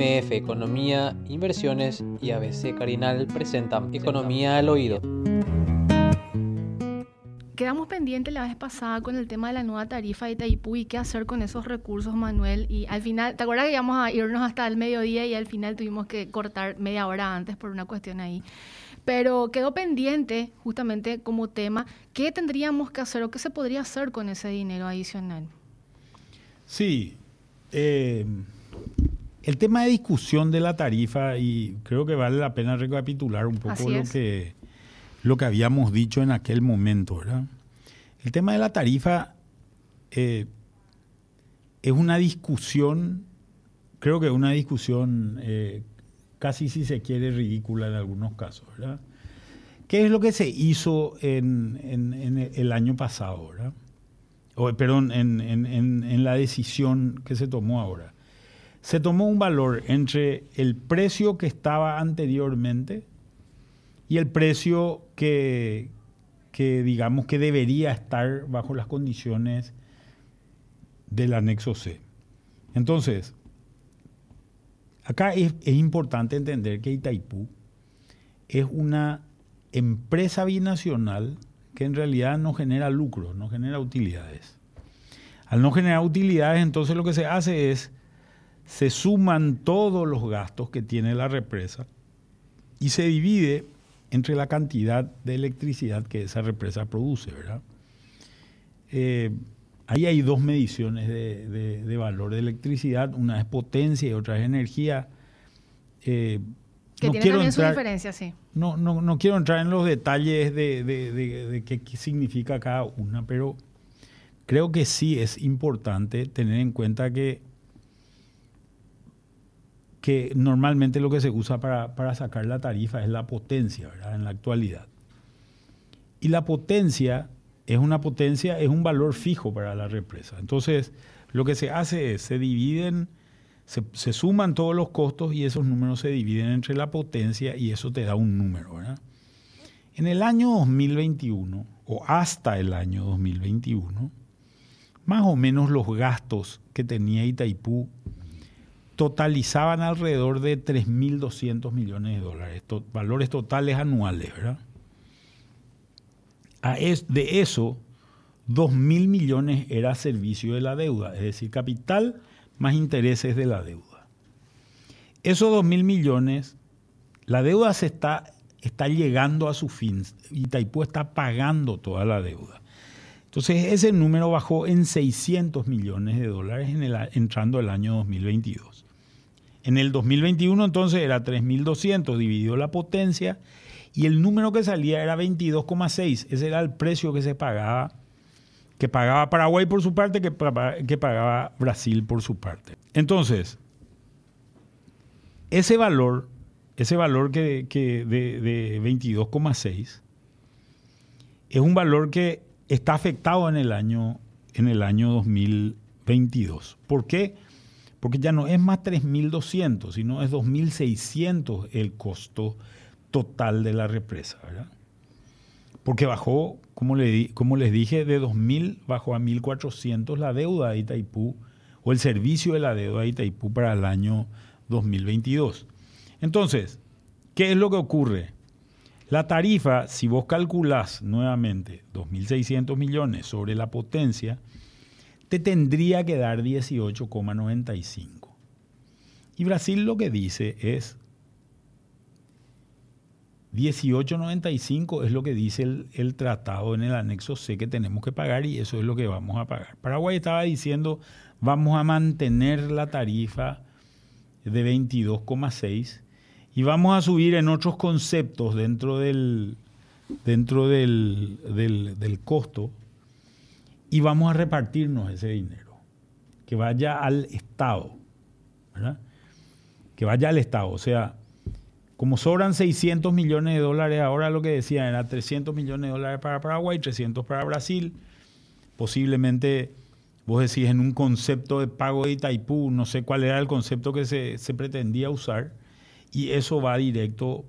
MF Economía, Inversiones y ABC Carinal presentan Economía al Oído. Quedamos pendientes la vez pasada con el tema de la nueva tarifa de Itaipú y qué hacer con esos recursos, Manuel. Y al final, ¿te acuerdas que íbamos a irnos hasta el mediodía y al final tuvimos que cortar media hora antes por una cuestión ahí? Pero quedó pendiente justamente como tema, ¿qué tendríamos que hacer o qué se podría hacer con ese dinero adicional? Sí, eh, el tema de discusión de la tarifa, y creo que vale la pena recapitular un poco lo que, lo que habíamos dicho en aquel momento, ¿verdad? El tema de la tarifa eh, es una discusión, creo que es una discusión eh, casi si se quiere ridícula en algunos casos, ¿verdad? ¿Qué es lo que se hizo en, en el año pasado, ¿verdad? perdón, en, la decisión que se tomó ahora. Se tomó un valor entre el precio que estaba anteriormente y el precio que, digamos que debería estar bajo las condiciones del anexo C. Entonces, acá es, es importante entender que Itaipú es una empresa binacional que en realidad no genera lucro, no genera utilidades. Al no generar utilidades, entonces lo que se hace es, se suman todos los gastos que tiene la represa y se divide entre la cantidad de electricidad que esa represa produce, ¿verdad? Eh, ahí hay dos mediciones de, valor de electricidad, una es potencia y otra es energía. Eh, que no quiero también su diferencia, sí. No, no, no, quiero entrar en los detalles de, qué, significa cada una, pero creo que sí es importante tener en cuenta que, que normalmente lo que se usa para, sacar la tarifa es la potencia, ¿verdad? En la actualidad. Y la potencia es una potencia, es un valor fijo para la represa. Entonces, lo que se hace es, se dividen se, suman todos los costos y esos números se dividen entre la potencia y eso te da un número. ¿verdad? En el año 2021 o hasta el año 2021, más o menos los gastos que tenía Itaipú totalizaban alrededor de 3.200 millones de dólares, valores totales anuales, ¿verdad? de eso, 2.000 millones era servicio de la deuda, es decir, capital más intereses de la deuda. Esos dos mil millones, la deuda se está, está llegando a su fin. Itaipú está pagando toda la deuda. Entonces ese número bajó en 600 millones de dólares en entrando el año 2022. En el 2021 entonces era 3.200, dividió la potencia y el número que salía era 22,6. Ese era el precio que se pagaba que pagaba Paraguay por su parte, que, que pagaba Brasil por su parte. Entonces, ese valor, ese valor que, de, de 22,6 es un valor que está afectado en el año, en el año 2022. ¿Por qué? Porque ya no es más 3.200, sino es 2.600 el costo total de la represa, ¿verdad? Porque bajó como, les dije, de 2.000 bajó a 1.400 la deuda de Itaipú o el servicio de la deuda de Itaipú para el año 2022. Entonces, ¿qué es lo que ocurre? La tarifa, si vos calculás nuevamente 2.600 millones sobre la potencia, te tendría que dar 18,95. Y Brasil lo que dice es 18.95 es lo que dice el, tratado en el anexo C que tenemos que pagar y eso es lo que vamos a pagar. Paraguay estaba diciendo vamos a mantener la tarifa de 22,6 y vamos a subir en otros conceptos dentro del, dentro del, del costo y vamos a repartirnos ese dinero, que vaya al Estado, ¿verdad? Que vaya al Estado, o sea, como sobran 600 millones de dólares, ahora lo que decían era 300 millones de dólares para Paraguay, 300 para Brasil. Posiblemente, vos decís, en un concepto de pago de Itaipú, no sé cuál era el concepto que se, pretendía usar, y eso va directo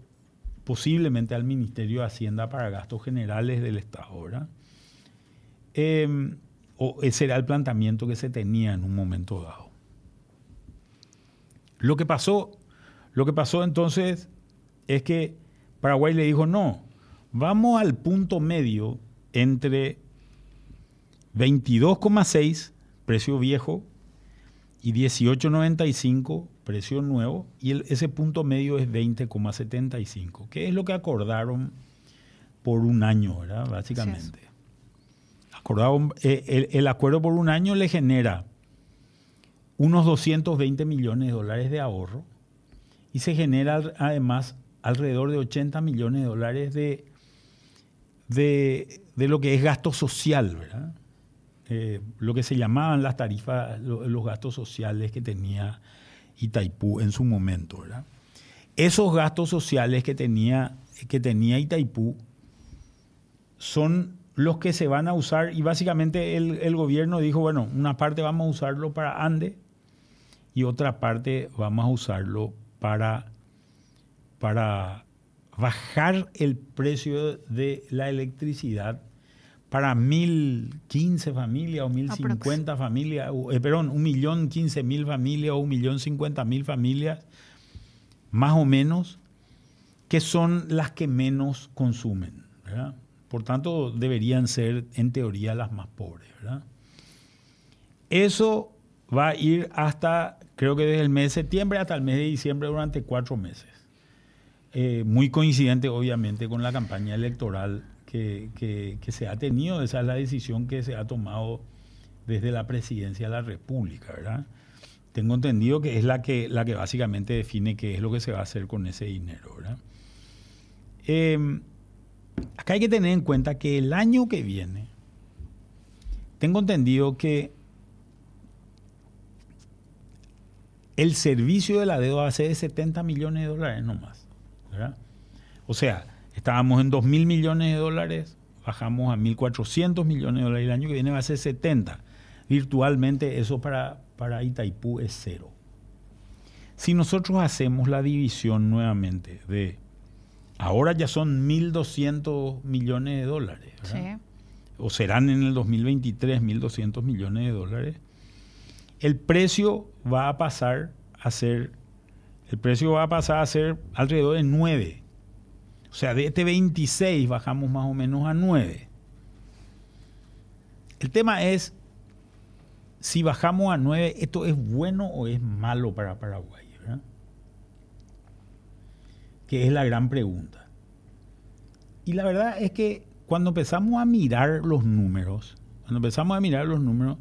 posiblemente al Ministerio de Hacienda para gastos generales del Estado, ¿verdad? Em, o ese era el planteamiento que se tenía en un momento dado. Lo que pasó, lo que pasó entonces es que Paraguay le dijo, no, vamos al punto medio entre 22,6, precio viejo, y 18,95, precio nuevo, y ese punto medio es 20,75, que es lo que acordaron por un año, ¿verdad? Básicamente. Acordaron, eh, el, acuerdo por un año le genera unos 220 millones de dólares de ahorro y se genera además alrededor de 80 millones de dólares de, de, lo que es gasto social, ¿verdad? Eh, lo que se llamaban las tarifas, los gastos sociales que tenía Itaipú en su momento, ¿verdad? Esos gastos sociales que tenía, que tenía Itaipú son los que se van a usar y básicamente el, gobierno dijo, bueno, una parte vamos a usarlo para Ande y otra parte vamos a usarlo para, para bajar el precio de la electricidad para mil quince familias o mil cincuenta familias, eh, perdón, un millón quince mil familias o un millón cincuenta mil familias, más o menos, que son las que menos consumen. Por tanto, deberían ser, en teoría, las más pobres. ¿verdad? Eso va a ir hasta, creo que desde el mes de septiembre hasta el mes de diciembre durante cuatro meses. Eh, muy coincidente, obviamente, con la campaña electoral que, se ha tenido. Esa es la decisión que se ha tomado desde la presidencia de la República, ¿verdad? Tengo entendido que es la que, la que básicamente define qué es lo que se va a hacer con ese dinero, ¿verdad? Eh, acá hay que tener en cuenta que el año que viene, tengo entendido que el servicio de la deuda va a ser de 70 millones de dólares nomás. ¿verdad? O sea, estábamos en 2 mil millones de dólares, bajamos a 1.400 millones de dólares. El año que viene va a ser 70. Virtualmente eso para, para Itaipú es cero. Si nosotros hacemos la división nuevamente de Ahora ya son 1.200 millones de dólares. O serán en el 2023 1.200 millones de dólares. El precio va a pasar a ser, el precio va a pasar a ser alrededor de 9. O sea, de este 26 bajamos más o menos a 9. El tema es, si bajamos a 9, ¿esto es bueno o es malo para Paraguay? Que es la gran pregunta. Y la verdad es que cuando empezamos a mirar los números, cuando empezamos a mirar los números,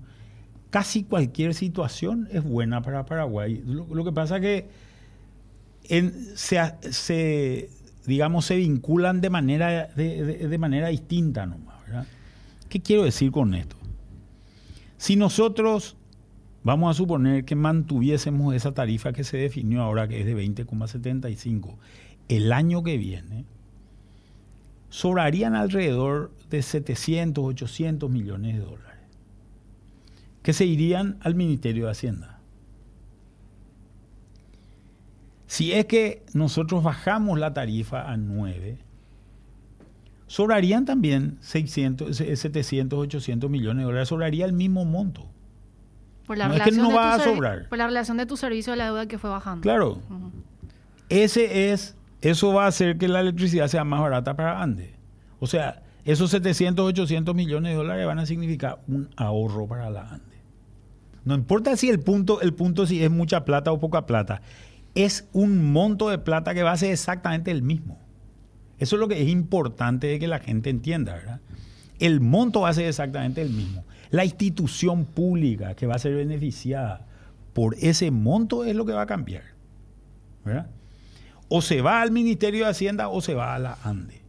casi cualquier situación es buena para Paraguay. Lo, que pasa es que se, digamos, se vinculan de manera, de, manera distinta nomás. ¿Qué quiero decir con esto? Si nosotros vamos a suponer que mantuviésemos esa tarifa que se definió ahora, que es de 20,75, el año que viene, sobrarían alrededor de 700, 800 millones de dólares, que se irían al Ministerio de Hacienda. Si es que nosotros bajamos la tarifa a 9, sobrarían también 600, 700, 800 millones de dólares, sobraría el mismo monto. Por la, relación, de tu por la relación de tu servicio de la deuda que fue bajando. Claro. Ese es eso va a hacer que la electricidad sea más barata para Andes. O sea, esos 700, 800 millones de dólares van a significar un ahorro para la Andes. No importa si el punto, el punto si es mucha plata o poca plata, es un monto de plata que va a ser exactamente el mismo. Eso es lo que es importante de que la gente entienda, ¿verdad? El monto va a ser exactamente el mismo. La institución pública que va a ser beneficiada por ese monto es lo que va a cambiar, ¿verdad? O se va al Ministerio de Hacienda o se va a la ANDE.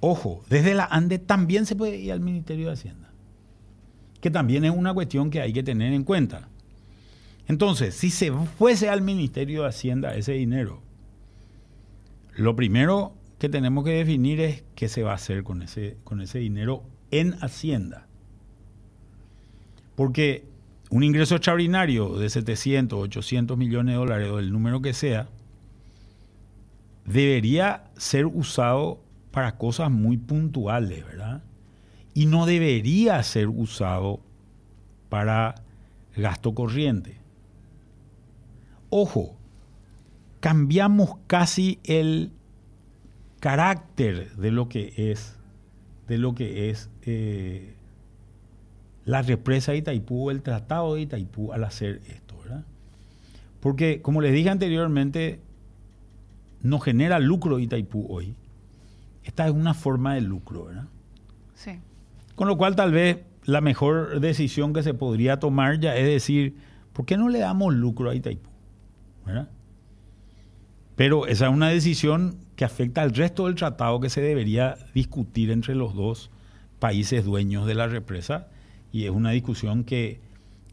Ojo, desde la ANDE también se puede ir al Ministerio de Hacienda, que también es una cuestión que hay que tener en cuenta. Entonces, si se fuese al Ministerio de Hacienda ese dinero, lo primero que tenemos que definir es qué se va a hacer con ese, con ese dinero en Hacienda. Porque un ingreso extraordinario de 700, 800 millones de dólares o el número que sea, debería ser usado para cosas muy puntuales, ¿verdad? Y no debería ser usado para gasto corriente. ojo, cambiamos casi el carácter de lo que es, de lo que es eh, la represa de Itaipú el tratado de Itaipú al hacer esto, ¿verdad? Porque, como les dije anteriormente, no genera lucro Itaipú hoy. Esta es una forma de lucro, ¿verdad? Sí. Con lo cual, tal vez la mejor decisión que se podría tomar ya es decir, ¿por qué no le damos lucro a Itaipú? ¿Verdad? Pero esa es una decisión que afecta al resto del tratado que se debería discutir entre los dos países dueños de la represa y es una discusión que,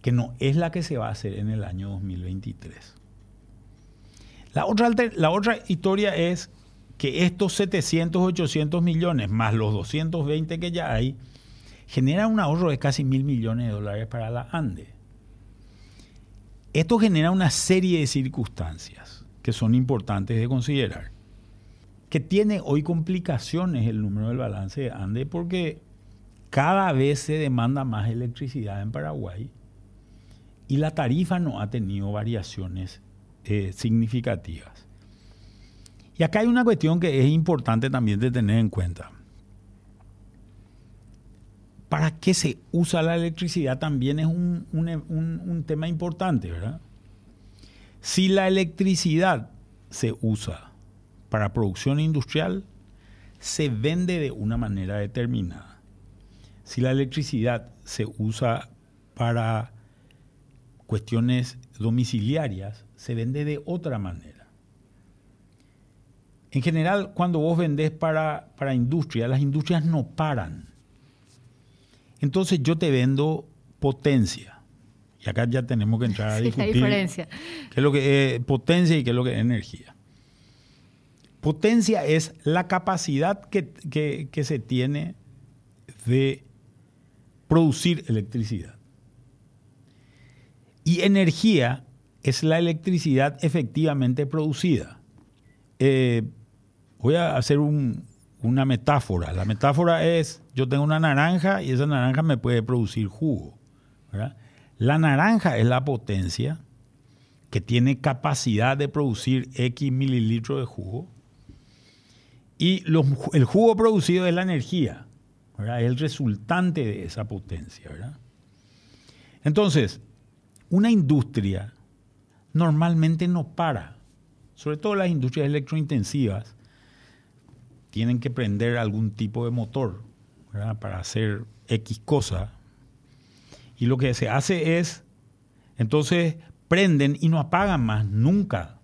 que no es la que se va a hacer en el año 2023. La otra, la otra historia es que estos 700, 800 millones más los 220 que ya hay generan un ahorro de casi mil millones de dólares para la ANDE. Esto genera una serie de circunstancias que son importantes de considerar. Que tiene hoy complicaciones el número del balance de ANDE porque cada vez se demanda más electricidad en Paraguay y la tarifa no ha tenido variaciones eh, significativas. Y acá hay una cuestión que es importante también de tener en cuenta. ¿Para qué se usa la electricidad? También es un, un tema importante, ¿verdad? Si la electricidad se usa para producción industrial, se vende de una manera determinada. Si la electricidad se usa para cuestiones domiciliarias, se vende de otra manera. En general, cuando vos vendés para, para industria, las industrias no paran. Entonces yo te vendo potencia. Y acá ya tenemos que entrar a discutir diferencia. qué es lo que es potencia y qué es lo que es energía. Potencia es la capacidad que, se tiene de producir electricidad. Y energía es la electricidad efectivamente producida. Eh, voy a hacer una metáfora. La metáfora es, yo tengo una naranja y esa naranja me puede producir jugo. La naranja es la potencia que tiene capacidad de producir X mililitros de jugo. Y el jugo producido es la energía, es el resultante de esa potencia. Entonces, una industria normalmente no para, sobre todo las industrias electrointensivas, tienen que prender algún tipo de motor para hacer X cosa y lo que se hace es, entonces prenden y no apagan más nunca.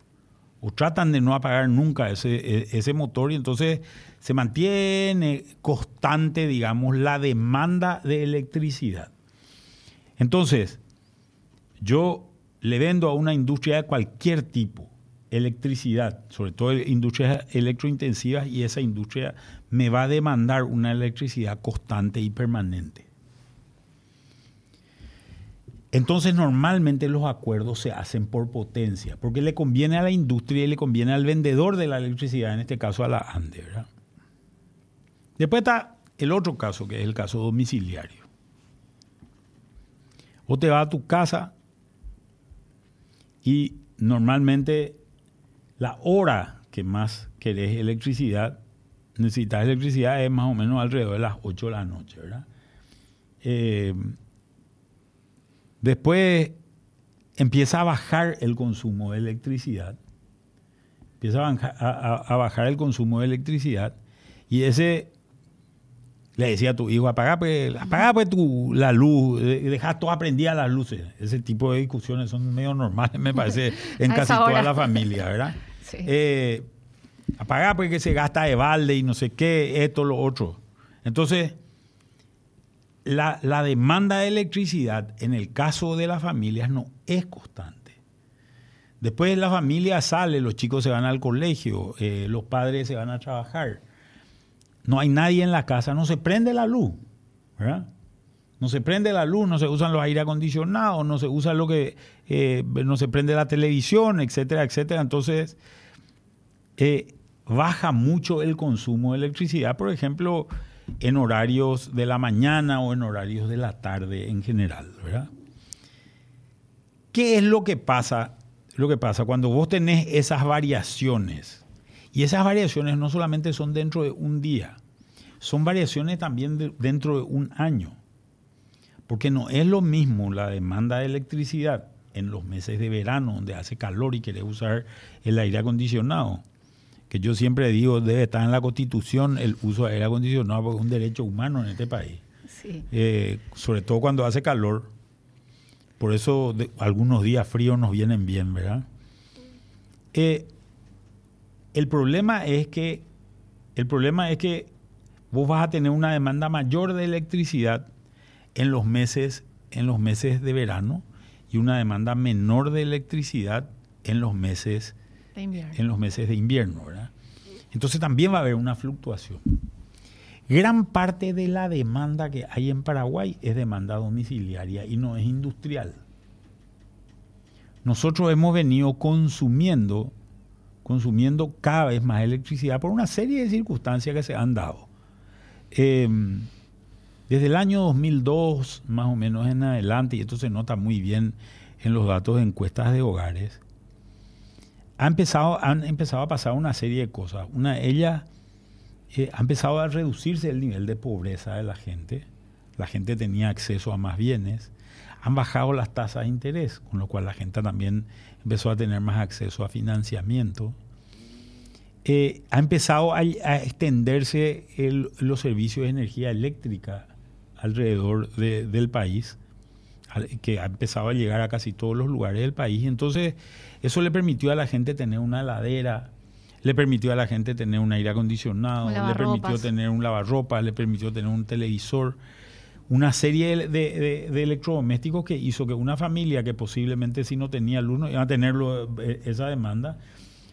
O tratan de no apagar nunca ese, e, ese motor y entonces se mantiene constante, digamos, la demanda de electricidad. Entonces, yo le vendo a una industria de cualquier tipo electricidad, sobre todo industrias electrointensivas, y esa industria me va a demandar una electricidad constante y permanente. Entonces normalmente los acuerdos se hacen por potencia, porque le conviene a la industria y le conviene al vendedor de la electricidad, en este caso a la ANDE. Después está el otro caso, que es el caso domiciliario. O te vas a tu casa y normalmente la hora que más querés electricidad, necesitas electricidad es más o menos alrededor de las 8 de la noche, ¿verdad? Eh, Después empieza a bajar el consumo de electricidad. Empieza a, bajar el consumo de electricidad. Y ese le decía a tu hijo, apaga pues, apaga pues tu, la luz, deja todo aprendida las luces. Ese tipo de discusiones son medio normales, me parece, en casi toda la familia, ¿verdad? Sí. Eh, apaga pues que se gasta de balde y no sé qué, esto, lo otro. Entonces, la, demanda de electricidad en el caso de las familias no es constante. Después la familia sale, los chicos se van al colegio, eh, los padres se van a trabajar. No hay nadie en la casa, no se prende la luz, ¿verdad? No se prende la luz, no se usan los aire acondicionados, no se usa lo que, eh, no se prende la televisión, etcétera, etcétera. Entonces, eh, baja mucho el consumo de electricidad. Por ejemplo, en horarios de la mañana o en horarios de la tarde en general, ¿verdad? ¿Qué es lo que pasa lo que pasa? Cuando vos tenés esas variaciones, y esas variaciones no solamente son dentro de un día, son variaciones también dentro de un año. Porque no es lo mismo la demanda de electricidad en los meses de verano, donde hace calor y querés usar el aire acondicionado, que yo siempre digo debe estar en la constitución el uso de aire acondicionado porque es un derecho humano en este país. Eh, sobre todo cuando hace calor. Por eso algunos días fríos nos vienen bien, ¿verdad? Eh, el problema es que el problema es que vos vas a tener una demanda mayor de electricidad en los meses en los meses de verano y una demanda menor de electricidad en los meses de invierno. en los meses de invierno, ¿verdad? Entonces también va a haber una fluctuación. Gran parte de la demanda que hay en Paraguay es demanda domiciliaria y no es industrial. Nosotros hemos venido consumiendo, consumiendo cada vez más electricidad por una serie de circunstancias que se han dado. Em, desde el año 2002, más o menos en adelante, y esto se nota muy bien en los datos de encuestas de hogares, ha empezado, han empezado a pasar una serie de cosas. Una de ellas eh, ha empezado a reducirse el nivel de pobreza de la gente. La gente tenía acceso a más bienes. Han bajado las tasas de interés, con lo cual la gente también empezó a tener más acceso a financiamiento. Eh, ha empezado a, extenderse los servicios de energía eléctrica alrededor del país, que ha empezado a llegar a casi todos los lugares del país. Entonces, eso le permitió a la gente tener una ladera, le permitió a la gente tener un aire acondicionado, le permitió tener un lavarropa, le permitió tener un televisor, una serie de, electrodomésticos que hizo que una familia que posiblemente si no tenía luz iba a tener eh, esa demanda.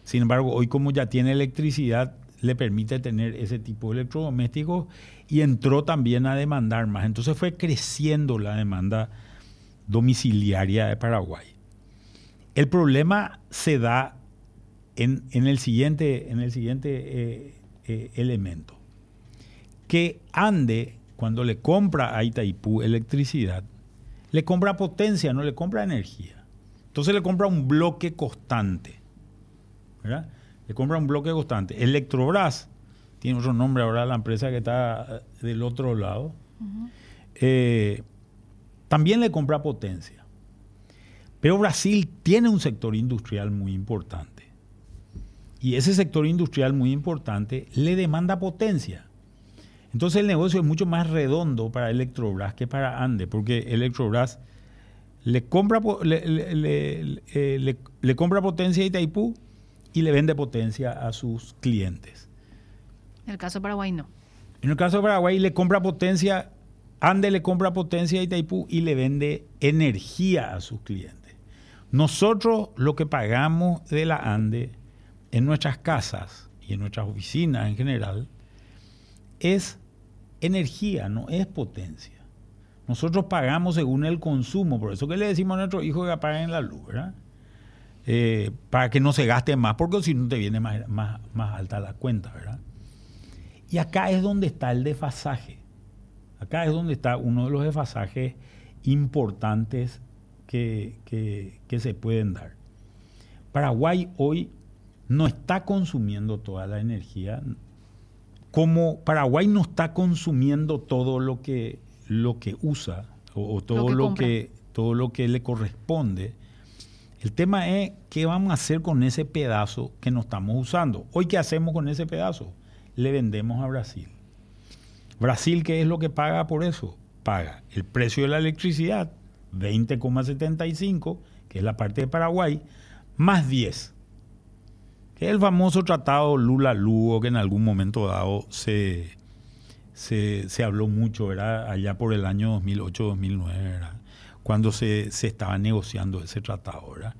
Sin embargo, hoy como ya tiene electricidad, le permite tener ese tipo de electrodomésticos y entró también a demandar más. Entonces fue creciendo la demanda domiciliaria de Paraguay. El problema se da en, el siguiente, en el siguiente eh, eh, elemento. Que Ande, cuando le compra a Itaipú electricidad, le compra potencia, no le compra energía. Entonces le compra un bloque constante. ¿verdad? Le compra un bloque constante. Electrobras, tiene otro nombre ahora la empresa que está eh, del otro lado, también le compra potencia. Pero Brasil tiene un sector industrial muy importante. Y ese sector industrial muy importante le demanda potencia. Entonces el negocio es mucho más redondo para Electrobras que para Ande, porque Electrobras le compra, eh, le, compra potencia a Itaipú y le vende potencia a sus clientes. En el caso de Paraguay no. En el caso de Paraguay le compra potencia, Ande le compra potencia a Itaipú y le vende energía a sus clientes. Nosotros lo que pagamos de la Ande en nuestras casas y en nuestras oficinas en general es energía, no es potencia. Nosotros pagamos según el consumo, por eso que le decimos a nuestros hijos que apaguen la luz, ¿verdad? Eh, para que no se gaste más, porque si no te viene más, más, alta la cuenta, ¿verdad? Y acá es donde está el desfasaje. Acá es donde está uno de los desfasajes importantes que, que se pueden dar. Paraguay hoy no está consumiendo toda la energía. Como Paraguay no está consumiendo todo lo que, lo que usa o, todo, lo que, todo lo que le corresponde, el tema es qué vamos a hacer con ese pedazo que no estamos usando. Hoy, ¿qué hacemos con ese pedazo? Le vendemos a Brasil. Brasil, ¿qué es lo que paga por eso? Paga el precio de la electricidad, 20,75, que es la parte de Paraguay, más 10 que es el famoso tratado Lula-Lugo que en algún momento dado se, se, habló mucho, era allá por el año 2008-2009, cuando se, estaba negociando ese tratado. ¿verdad?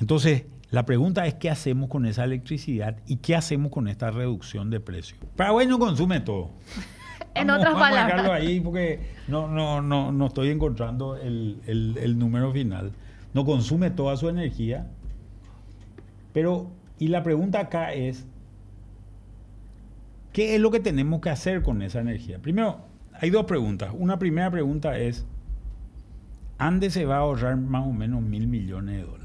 Entonces, la pregunta es qué hacemos con esa electricidad y qué hacemos con esta reducción de precio. Paraguay no consume todo. en otras vamos palabras. A dejarlo ahí porque no, no, no, no estoy encontrando el, el número final. No consume toda su energía, pero y la pregunta acá es, ¿qué es lo que tenemos que hacer con esa energía? Primero, hay dos preguntas. Una primera pregunta es, ¿ande se va a ahorrar más o menos mil millones de dólares?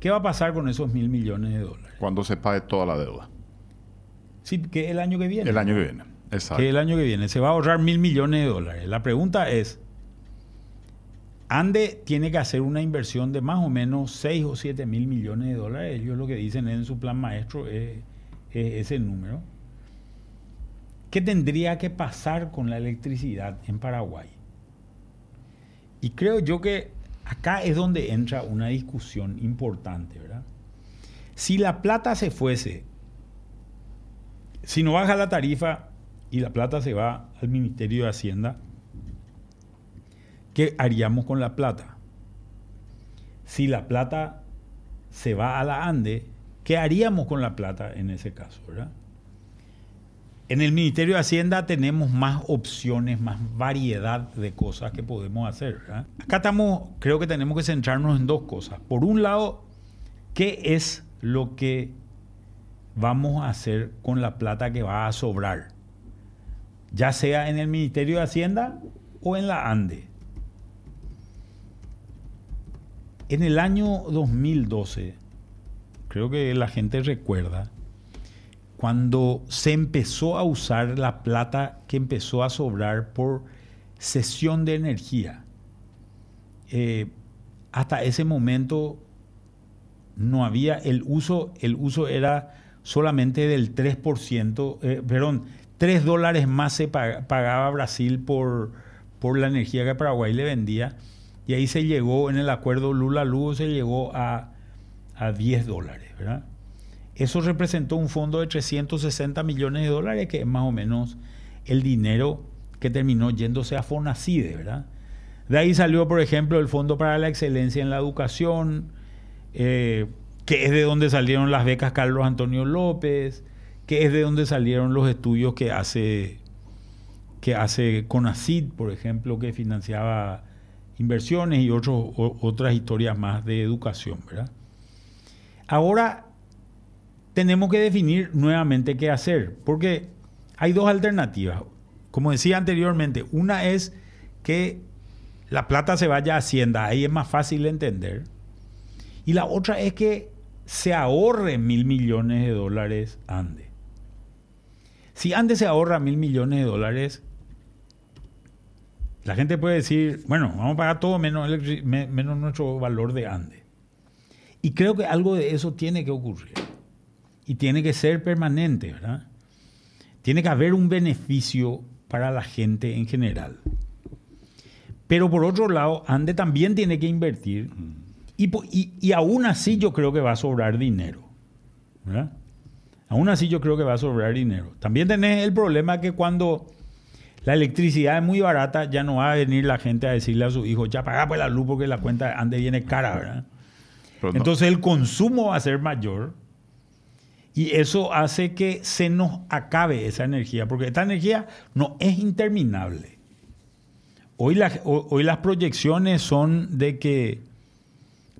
¿Qué va a pasar con esos mil millones de dólares? Cuando se pague toda la deuda. Sí, que el año que viene. El año que viene, exacto. Que el año que viene. Se va a ahorrar mil millones de dólares. La pregunta es, Ande tiene que hacer una inversión de más o menos 6 o 7 mil millones de dólares. Ellos lo que dicen en su plan maestro es, es ese número. ¿Qué tendría que pasar con la electricidad en Paraguay? Y creo yo que acá es donde entra una discusión importante, ¿verdad? Si la plata se fuese, si no baja la tarifa y la plata se va al Ministerio de Hacienda, ¿qué haríamos con la plata? Si la plata se va a la ANDE, ¿qué haríamos con la plata en ese caso? En el Ministerio de Hacienda tenemos más opciones, más variedad de cosas que podemos hacer. Acá estamos, creo que tenemos que centrarnos en dos cosas. Por un lado, ¿qué es lo que vamos a hacer con la plata que va a sobrar? Ya sea en el Ministerio de Hacienda o en la ANDE. En el año 2012, creo que la gente recuerda, cuando se empezó a usar la plata que empezó a sobrar por cesión de energía. Eh, hasta ese momento no había el uso, el uso era solamente del 3%, eh, perdón, 3 dólares más se pagaba Brasil por, por la energía que Paraguay le vendía. Y ahí se llegó, en el acuerdo Lula-Lugo se llegó a, a 10 dólares, ¿verdad? Eso representó un fondo de 360 millones de dólares, que es más o menos el dinero que terminó yéndose a Fonacide, ¿verdad? De ahí salió, por ejemplo, el Fondo para la Excelencia en la Educación, eh, que es de donde salieron las becas Carlos Antonio López, que es de donde salieron los estudios que hace, que hace CONACID, por ejemplo, que financiaba inversiones y otras historias más de educación, ¿verdad? Ahora tenemos que definir nuevamente qué hacer, porque hay dos alternativas. Como decía anteriormente, una es que la plata se vaya a Hacienda, ahí es más fácil de entender. Y la otra es que se ahorre mil millones de dólares ANDE. Si ANDE se ahorra mil millones de dólares, la gente puede decir, bueno, vamos a pagar todo menos, nuestro valor de ANDE. Y creo que algo de eso tiene que ocurrir y tiene que ser permanente, ¿verdad? Tiene que haber un beneficio para la gente en general. Pero por otro lado, Ande también tiene que invertir y, y, aún así yo creo que va a sobrar dinero. ¿verdad? Aún así yo creo que va a sobrar dinero. También tenés el problema que cuando la electricidad es muy barata, ya no va a venir la gente a decirle a su hijo, ya paga pues la luz porque la cuenta Ande viene cara, ¿verdad? Entonces el consumo va a ser mayor y eso hace que se nos acabe esa energía, porque esta energía no es interminable. Hoy, hoy las proyecciones son de que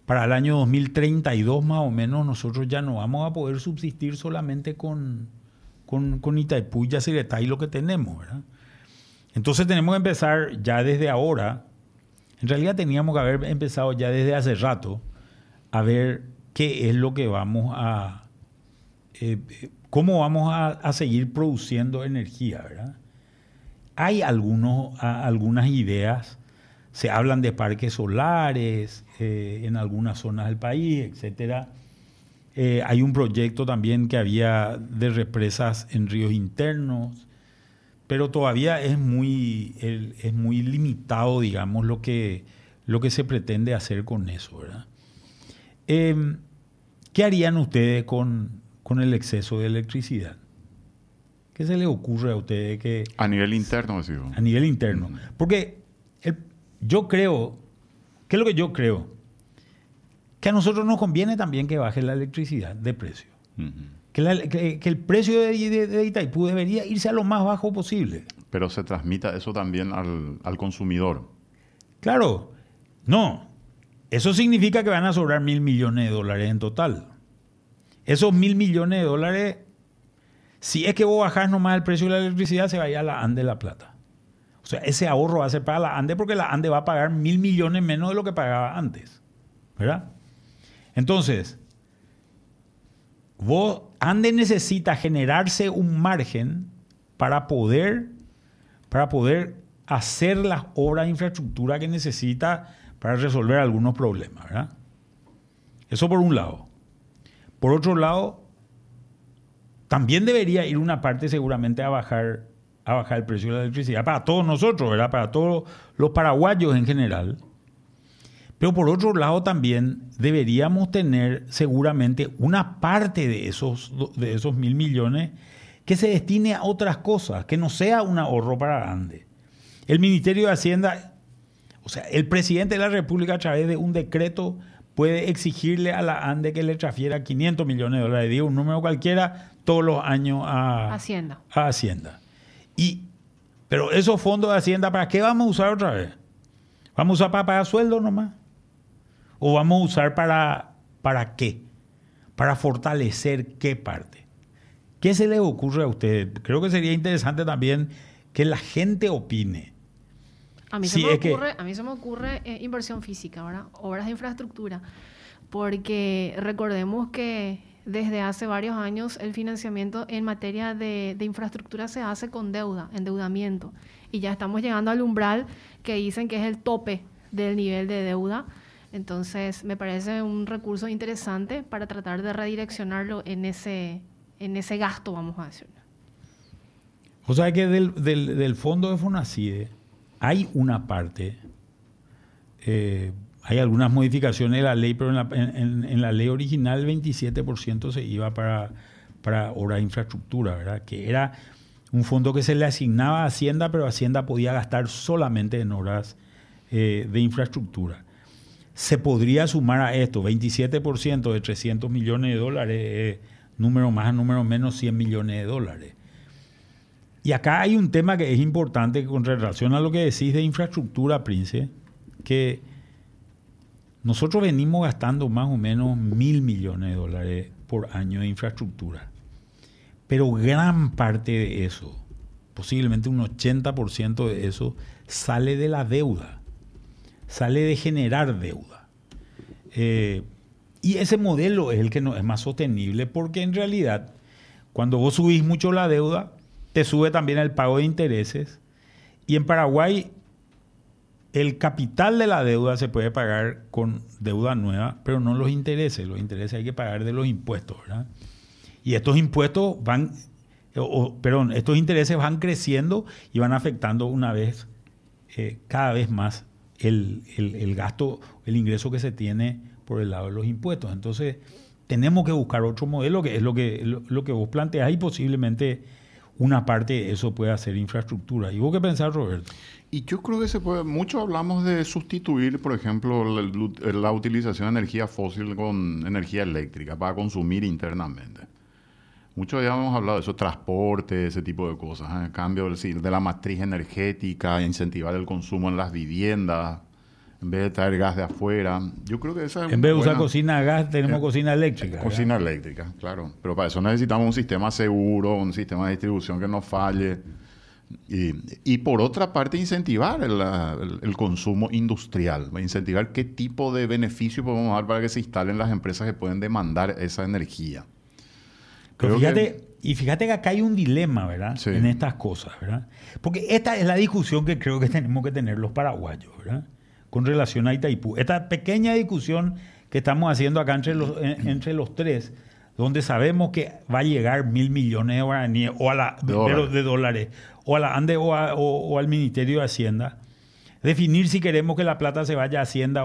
para el año 2032 más o menos nosotros ya no vamos a poder subsistir solamente con, con, con Itaipú y Yacyretá y lo que tenemos. ¿verdad? Entonces tenemos que empezar ya desde ahora, en realidad teníamos que haber empezado ya desde hace rato a ver qué es lo que vamos a, eh, cómo vamos a, seguir produciendo energía, ¿verdad? Hay algunos, algunas ideas, se hablan de parques solares eh, en algunas zonas del país, etcétera. Eh, hay un proyecto también que había de represas en ríos internos, pero todavía es muy, es muy limitado, digamos, lo que, lo que se pretende hacer con eso, ¿verdad? Em, ¿Qué harían ustedes con, con el exceso de electricidad. ¿Qué se le ocurre a ustedes que... A nivel interno, A nivel interno. Porque yo creo, ¿qué es lo que yo creo? Que a nosotros nos conviene también que baje la electricidad de precio. Que, el precio de, Itaipú debería irse a lo más bajo posible. Pero se transmita eso también al, al consumidor. Claro, no. Eso significa que van a sobrar mil millones de dólares en total. Esos mil millones de dólares, si es que vos bajás nomás el precio de la electricidad, se vaya a la ANDE la plata. O sea, ese ahorro va a ser para la ANDE porque la ANDE va a pagar mil millones menos de lo que pagaba antes. ¿Verdad? Entonces, vos, Ande necesita generarse un margen para poder, para poder hacer las obras de infraestructura que necesita para resolver algunos problemas, ¿verdad? Eso por un lado. Por otro lado, también debería ir una parte seguramente a bajar, a bajar el precio de la electricidad para todos nosotros, ¿verdad? Para todos los paraguayos en general. Pero por otro lado también deberíamos tener seguramente una parte de esos, de esos mil millones que se destine a otras cosas, que no sea un ahorro para grande. El Ministerio de Hacienda, o sea, el presidente de la República a través de un decreto puede exigirle a la ANDE que le transfiera 500 millones de dólares, digo un número cualquiera, todos los años a Hacienda. A Hacienda. Y, pero esos fondos de Hacienda, ¿para qué vamos a usar otra vez? ¿Vamos a usar para pagar sueldo nomás? ¿O vamos a usar para, para qué? Para fortalecer qué parte. ¿Qué se le ocurre a usted? Creo que sería interesante también que la gente opine. A mí, se, me ocurre, a mí se me ocurre eh, inversión física, ¿verdad? obras de infraestructura, porque recordemos que desde hace varios años el financiamiento en materia de, infraestructura se hace con deuda, endeudamiento, y ya estamos llegando al umbral que dicen que es el tope del nivel de deuda. Entonces, me parece un recurso interesante para tratar de redireccionarlo en ese, en ese gasto, vamos a decirlo. O sea que del, del fondo de Fonacide hay una parte, eh, hay algunas modificaciones de la ley, pero en la, ley original el 27% se iba para, para obra de infraestructura, ¿verdad? Que era un fondo que se le asignaba a Hacienda, pero Hacienda podía gastar solamente en obras eh, de infraestructura. Se podría sumar a esto 27% de 300 millones de dólares, número más, número menos 100 millones de dólares. Y acá hay un tema que es importante con relación a lo que decís de infraestructura, Prince, que nosotros venimos gastando más o menos mil millones de dólares por año de infraestructura. Pero gran parte de eso, posiblemente un 80% de eso, sale de la deuda, sale de generar deuda. Eh, y ese modelo es el que no es más sostenible porque en realidad, cuando vos subís mucho la deuda, te sube también el pago de intereses. Y en Paraguay, el capital de la deuda se puede pagar con deuda nueva, pero no los intereses. Los intereses hay que pagar de los impuestos, ¿verdad? Y estos impuestos van, perdón, estos intereses van creciendo y van afectando una vez, eh, cada vez más el, el, gasto, el ingreso que se tiene por el lado de los impuestos. Entonces, tenemos que buscar otro modelo, que es lo que, lo, que vos planteás y posiblemente una parte de eso puede hacer infraestructura. ¿Y vos qué pensás, Roberto? Y yo creo que se puede, mucho hablamos de sustituir, por ejemplo, la, utilización de energía fósil con energía eléctrica para consumir internamente. Muchos ya hemos hablado de eso, transporte, ese tipo de cosas. ¿eh? cambio de la matriz energética, incentivar el consumo en las viviendas, en vez de traer gas de afuera. Yo creo que esa En vez de usar cocina a gas, tenemos eh, cocina eléctrica. Cocina eléctrica, claro. Pero para eso necesitamos un sistema seguro, un sistema de distribución que no falle. Y, por otra parte, incentivar el, consumo industrial, incentivar qué tipo de beneficio podemos dar para que se instalen las empresas que pueden demandar esa energía. Fíjate, y fíjate que acá hay un dilema, ¿verdad? En estas cosas, ¿verdad? Porque esta es la discusión que creo que tenemos que tener los paraguayos, ¿verdad? con relación a Itaipú. Esta pequeña discusión que estamos haciendo acá entre los, entre los tres, donde sabemos que va a llegar mil millones de guaraníes o a la, de, dólares, o a la ANDE o, al Ministerio de Hacienda, definir si queremos que la plata se vaya a Hacienda,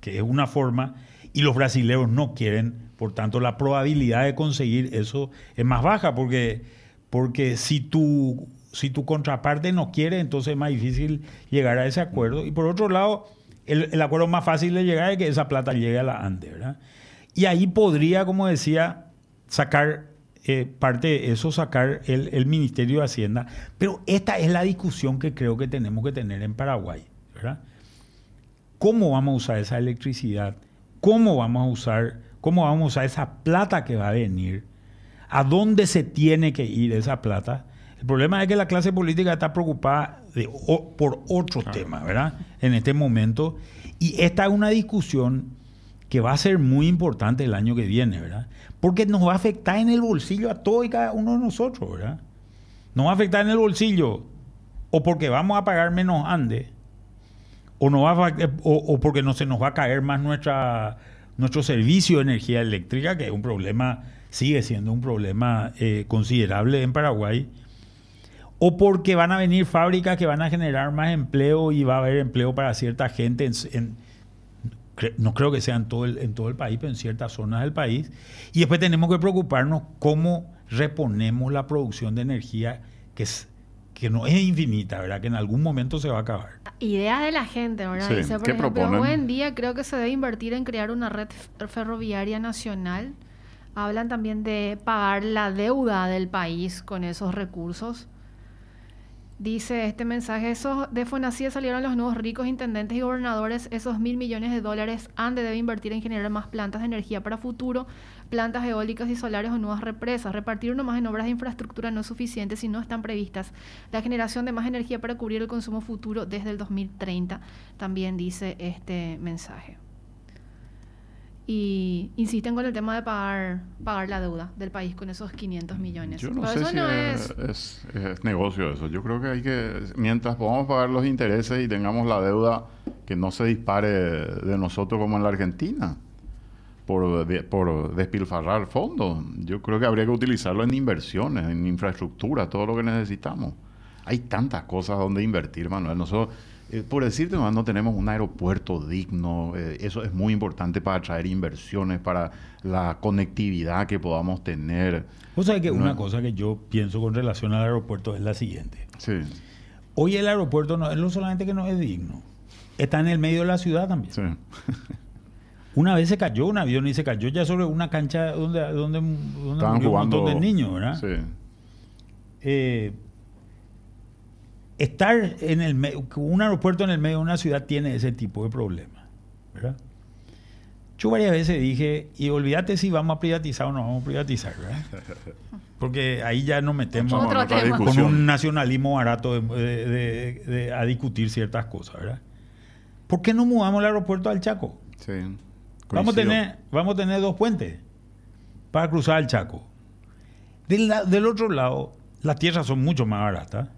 que es una forma, y los brasileños no quieren, por tanto la probabilidad de conseguir eso es más baja, porque, porque si tu, si tu contraparte no quiere, entonces es más difícil llegar a ese acuerdo. Y por otro lado, el, acuerdo más fácil de llegar es que esa plata llegue a la ANDE, ¿verdad? Y ahí podría, como decía, sacar eh, parte de eso, sacar el, Ministerio de Hacienda. Pero esta es la discusión que creo que tenemos que tener en Paraguay, ¿verdad? ¿Cómo vamos a usar esa electricidad? ¿Cómo vamos a usar, cómo vamos a usar esa plata que va a venir? ¿A dónde se tiene que ir esa plata? El problema es que la clase política está preocupada por otro tema, ¿verdad? En este momento. Y esta es una discusión que va a ser muy importante el año que viene, ¿verdad? Porque nos va a afectar en el bolsillo a todos y cada uno de nosotros, ¿verdad? Nos va a afectar en el bolsillo o porque vamos a pagar menos ande o, no va o, porque no se nos va a caer más nuestro servicio de energía eléctrica, que es un problema, sigue siendo un problema eh, considerable en Paraguay o porque van a venir fábricas que van a generar más empleo y va a haber empleo para cierta gente en, no creo que sea en todo, el, en todo el país, pero en ciertas zonas del país. Y después tenemos que preocuparnos cómo reponemos la producción de energía que, es, que no es infinita, ¿verdad? Que en algún momento se va a acabar. Ideas de la gente, ¿verdad? Dice, por ejemplo, hoy en día creo que se debe invertir en crear una red ferroviaria nacional. Hablan también de pagar la deuda del país con esos recursos. Dice este mensaje, esos de Fonacía salieron los nuevos ricos intendentes y gobernadores, esos mil millones de dólares han de debe invertir en generar más plantas de energía para futuro, plantas eólicas y solares o nuevas represas. Repartir más en obras de infraestructura no es suficiente si no están previstas. La generación de más energía para cubrir el consumo futuro desde el 2030, también dice este mensaje y insisten con el tema de pagar, pagar la deuda del país con esos 500 millones. Yo no sé si es, es, negocio eso. Yo creo que hay que, mientras podamos pagar los intereses y tengamos la deuda, que no se dispare de nosotros como en la Argentina por, por despilfarrar fondos. Yo creo que habría que utilizarlo en inversiones, en infraestructura, todo lo que necesitamos. Hay tantas cosas donde invertir, Manuel. Nosotros eh, por decirte más, no tenemos un aeropuerto digno. Eh, eso es muy importante para atraer inversiones, para la conectividad que podamos tener. O sea que una cosa que yo pienso con relación al aeropuerto es la siguiente. Sí. Hoy el aeropuerto no es no solamente que no es digno, está en el medio de la ciudad también. Sí. Una vez se cayó un avión y se cayó ya sobre una cancha donde, donde, donde un montón de niños, ¿verdad? Sí. Eh, estar en el medio, un aeropuerto en el medio de una ciudad tiene ese tipo de problemas, ¿verdad? Yo varias veces dije, y olvídate si vamos a privatizar o no vamos a privatizar, ¿verdad? Porque ahí ya nos metemos con un nacionalismo barato de, a discutir ciertas cosas, ¿verdad? ¿Por qué no mudamos el aeropuerto al Chaco? Sí. Vamos a, tener, vamos a tener dos puentes para cruzar el Chaco. Del, del otro lado, las tierras son mucho más baratas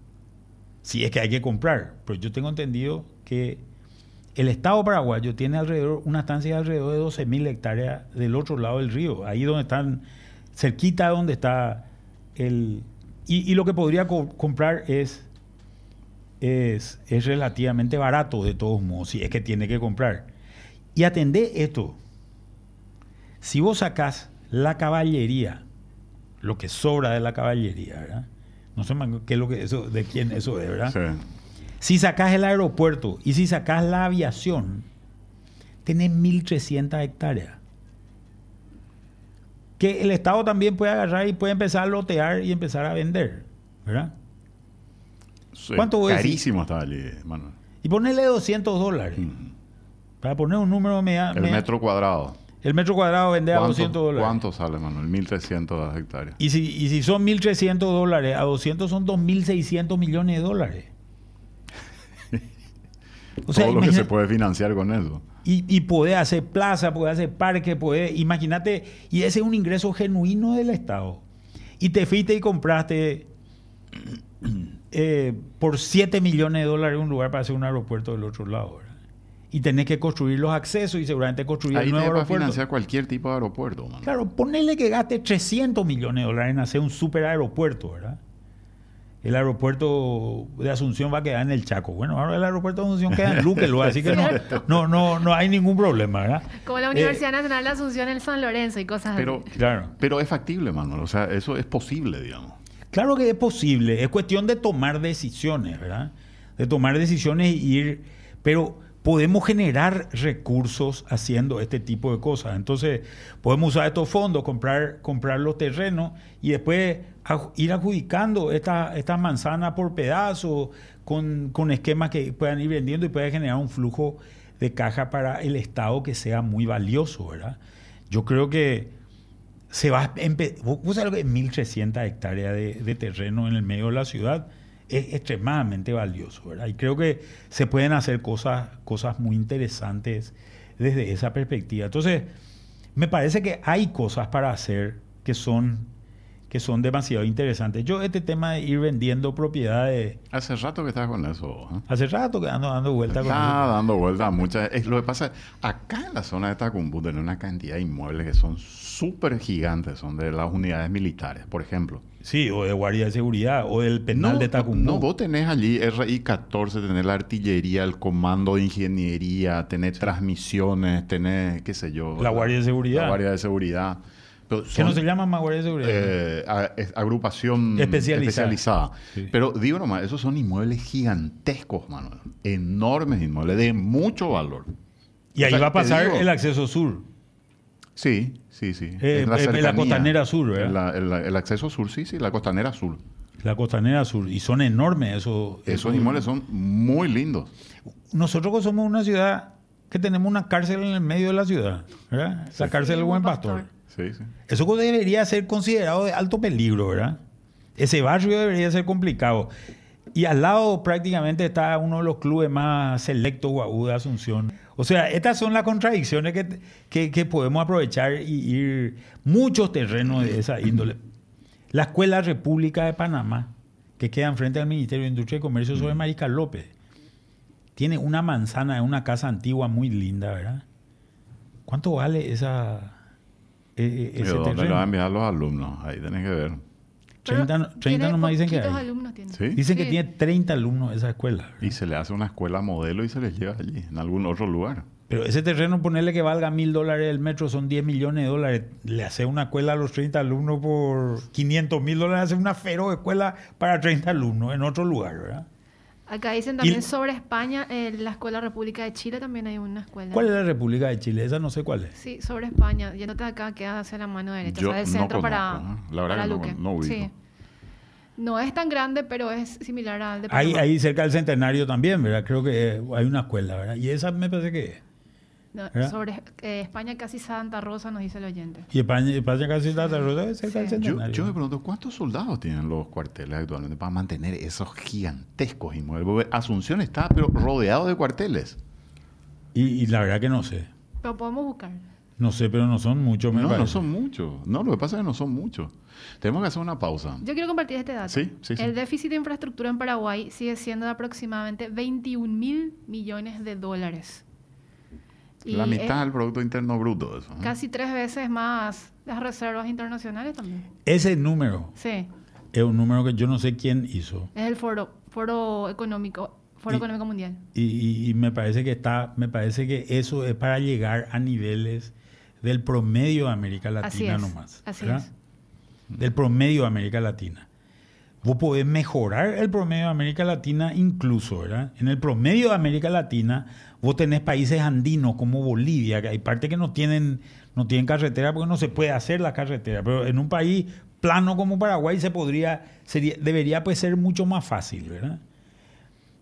si es que hay que comprar. Pero yo tengo entendido que el Estado paraguayo tiene alrededor, una estancia de alrededor de 12.000 hectáreas del otro lado del río, ahí donde están, cerquita donde está el... Y, lo que podría comprar es, es, es relativamente barato de todos modos, si es que tiene que comprar. Y atendé esto. Si vos sacás la caballería, lo que sobra de la caballería, ¿verdad? No sé qué es lo que eso, de quién eso es, ¿verdad? Si sacas el aeropuerto y si sacas la aviación, tenés 1.300 hectáreas. Que el Estado también puede agarrar y puede empezar a lotear y empezar a vender, ¿verdad? ¿Cuánto Carísimo está allí, Manuel. Y ponerle 200 dólares. Para poner un número media, El metro cuadrado. El metro cuadrado vende a 200 dólares. ¿Cuánto sale, Manuel? 1.300 hectáreas. Y si, y si son 1.300 dólares, a 200 son 2.600 millones de dólares. o sea, Todo lo que se puede financiar con eso. Y, y puede hacer plaza, puede hacer parque, puede... Imagínate, y ese es un ingreso genuino del Estado. Y te fuiste y compraste eh, por 7 millones de dólares un lugar para hacer un aeropuerto del otro lado y tenés que construir los accesos y seguramente construir Ahí el nuevo aeropuerto. financiar cualquier tipo de aeropuerto. Claro, ponele que gaste 300 millones de dólares en hacer un super aeropuerto, ¿verdad? El aeropuerto de Asunción va a quedar en el Chaco. Bueno, ahora el aeropuerto de Asunción queda en Luquelo, así que no, no, no, hay ningún problema, ¿verdad? Como la Universidad eh, Nacional de Asunción en San Lorenzo y cosas pero, así. Claro. Pero es factible, Manuel. O sea, eso es posible, digamos. Claro que es posible. Es cuestión de tomar decisiones, ¿verdad? De tomar decisiones y ir... Pero podemos generar recursos haciendo este tipo de cosas. Entonces, podemos usar estos fondos, comprar, comprar los terrenos y después ir adjudicando estas esta manzanas por pedazo con, con, esquemas que puedan ir vendiendo y pueda generar un flujo de caja para el Estado que sea muy valioso, ¿verdad? Yo creo que se va a empezar, vos sabés que 1.300 hectáreas de, de terreno en el medio de la ciudad, es extremadamente valioso, ¿verdad? Y creo que se pueden hacer cosas, cosas muy interesantes desde esa perspectiva. Entonces, me parece que hay cosas para hacer que son que son demasiado interesantes. Yo este tema de ir vendiendo propiedades... Hace rato que estás con eso. ¿eh? Hace rato que ando dando vueltas con eso. dando vueltas muchas. Es, lo que pasa, acá en la zona de Tacumbu tenemos una cantidad de inmuebles que son súper gigantes, son de las unidades militares, por ejemplo. Sí, o de guardia de seguridad, o del penal de Tacumbu. No, vos tenés allí RI-14, tenés la artillería, el comando de ingeniería, tenés transmisiones, tenés, qué sé yo. La guardia de seguridad. La guardia de seguridad. ¿Qué no se llama más guardia de seguridad? Eh, agrupación especializada. Pero digo nomás, esos son inmuebles gigantescos, Manuel. Enormes inmuebles, de mucho valor. Y ahí va a pasar el acceso sur. Sí, sí, sí. Eh, la, la, costanera sur, ¿verdad? El, acceso sur, sí, sí, la costanera sur. La costanera sur. Y son enormes esos. Esos inmuebles son muy lindos. Nosotros somos una ciudad que tenemos una cárcel en el medio de la ciudad, ¿verdad? La cárcel del Buen Pastor. Sí, sí. Eso debería ser considerado de alto peligro, ¿verdad? Ese barrio debería ser complicado. Y al lado prácticamente está uno de los clubes más selectos, Guaú de Asunción. O sea, estas son las contradicciones que, que, podemos aprovechar y ir muchos terrenos de esa índole. La Escuela República de Panamá, que queda enfrente al Ministerio de Industria y Comercio sobre mm. Mariscal López, tiene una manzana en una casa antigua muy linda, ¿verdad? ¿Cuánto vale esa, e, e, ese ¿Dónde terreno? lo van a enviar los alumnos? Ahí tenés que ver. 30, 30 nomás dicen que hay. Alumnos tiene. Dicen que tiene 30 alumnos esa escuela. Y se le hace una escuela modelo y se les lleva allí, en algún otro lugar. Pero ese terreno, ponerle que valga mil dólares el metro, son 10 millones de dólares. Le hace una escuela a los 30 alumnos por 500 mil dólares, hace una feroz escuela para 30 alumnos en otro lugar, ¿verdad? Acá dicen también sobre España, en la Escuela República de Chile también hay una escuela. ¿Cuál es la República de Chile? Esa no sé cuál es. Sí, sobre España. Yéndote acá, queda hacia la mano derecha. Yo o sea, centro para, ¿eh? la verdad para Luque. No, no sí. No es tan grande, pero es similar al de Ahí, ahí cerca del Centenario también, ¿verdad? Creo que hay una escuela, ¿verdad? Y esa me parece que sobre eh, España casi Santa Rosa, nos dice el oyente. ¿Y España, España casi Santa Rosa es cerca del Centenario? Yo, me pregunto, ¿cuántos soldados tienen los cuarteles actualmente para mantener esos gigantescos inmuebles? Asunción está, pero rodeado de cuarteles. Y, y la verdad que no sé. Pero podemos buscar. No sé, pero no son muchos, No, no son muchos. No, lo que pasa es que no son muchos. Tenemos que hacer una pausa. Yo quiero compartir este dato. Sí, sí, El déficit de infraestructura en Paraguay sigue siendo de aproximadamente 21 mil millones de dólares. La mitad del Producto Interno Bruto. Eso, Casi tres veces más las reservas internacionales también. Ese número. Sí. Es un número que yo no sé quién hizo. Es el Foro, foro Económico Foro Económico Mundial. Y, y, me parece que está, me parece que eso es para llegar a niveles del promedio de América Latina nomás. Así es. Del promedio de América Latina. Vos podés mejorar el promedio de América Latina incluso, ¿verdad? En el promedio de América Latina, vos tenés países andinos como Bolivia, que hay partes que no tienen, no tienen carretera porque no se puede hacer la carretera, pero en un país plano como Paraguay se podría, sería, debería pues ser mucho más fácil, ¿verdad?